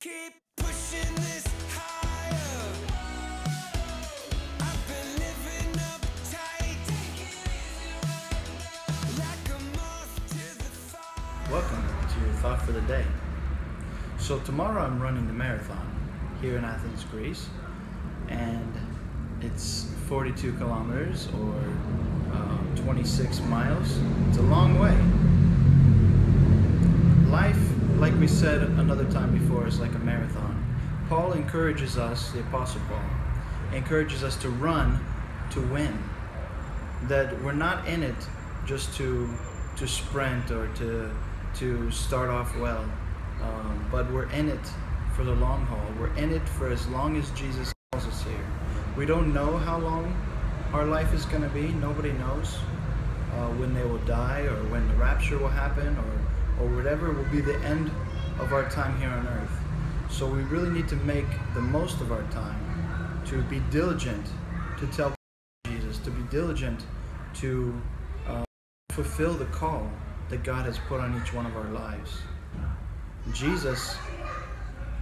Keep pushing this. Welcome to your thought for the day. So, tomorrow I'm running the marathon here in Athens, Greece, and it's 42 kilometers or um, 26 miles. It's a long way. Life, like we said another time before, is like a marathon. Paul encourages us, the Apostle Paul, encourages us to run to win. That we're not in it just to to sprint or to to start off well, um, but we're in it for the long haul. We're in it for as long as Jesus calls us here. We don't know how long our life is going to be. Nobody knows uh, when they will die or when the rapture will happen or or whatever will be the end of our time here on earth. So we really need to make the most of our time to be diligent to tell Jesus, to be diligent to uh, fulfill the call that God has put on each one of our lives. Jesus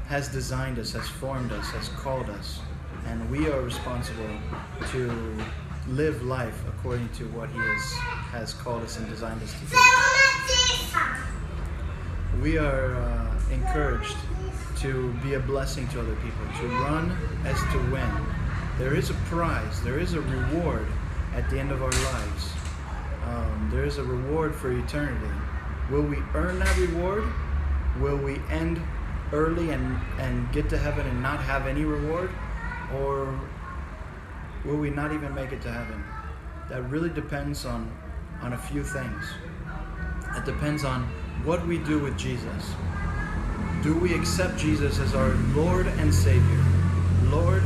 has designed us, has formed us, has called us, and we are responsible to live life according to what He has, has called us and designed us to do we are uh, encouraged to be a blessing to other people, to run as to win. There is a prize, there is a reward at the end of our lives. Um, there is a reward for eternity. Will we earn that reward? Will we end early and, and get to heaven and not have any reward? Or will we not even make it to heaven? That really depends on, on a few things. It depends on what we do with Jesus. Do we accept Jesus as our Lord and Savior? Lord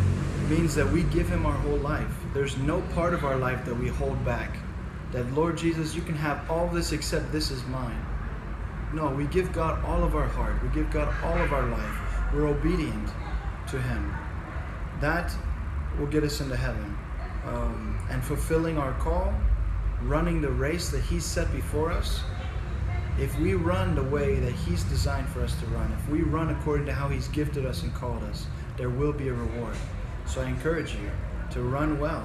means that we give Him our whole life. There's no part of our life that we hold back. That, Lord Jesus, you can have all this except this is mine. No, we give God all of our heart. We give God all of our life. We're obedient to Him. That will get us into heaven. Um, and fulfilling our call, running the race that He set before us, if we run the way that He's designed for us to run, if we run according to how He's gifted us and called us, there will be a reward. So I encourage you to run well,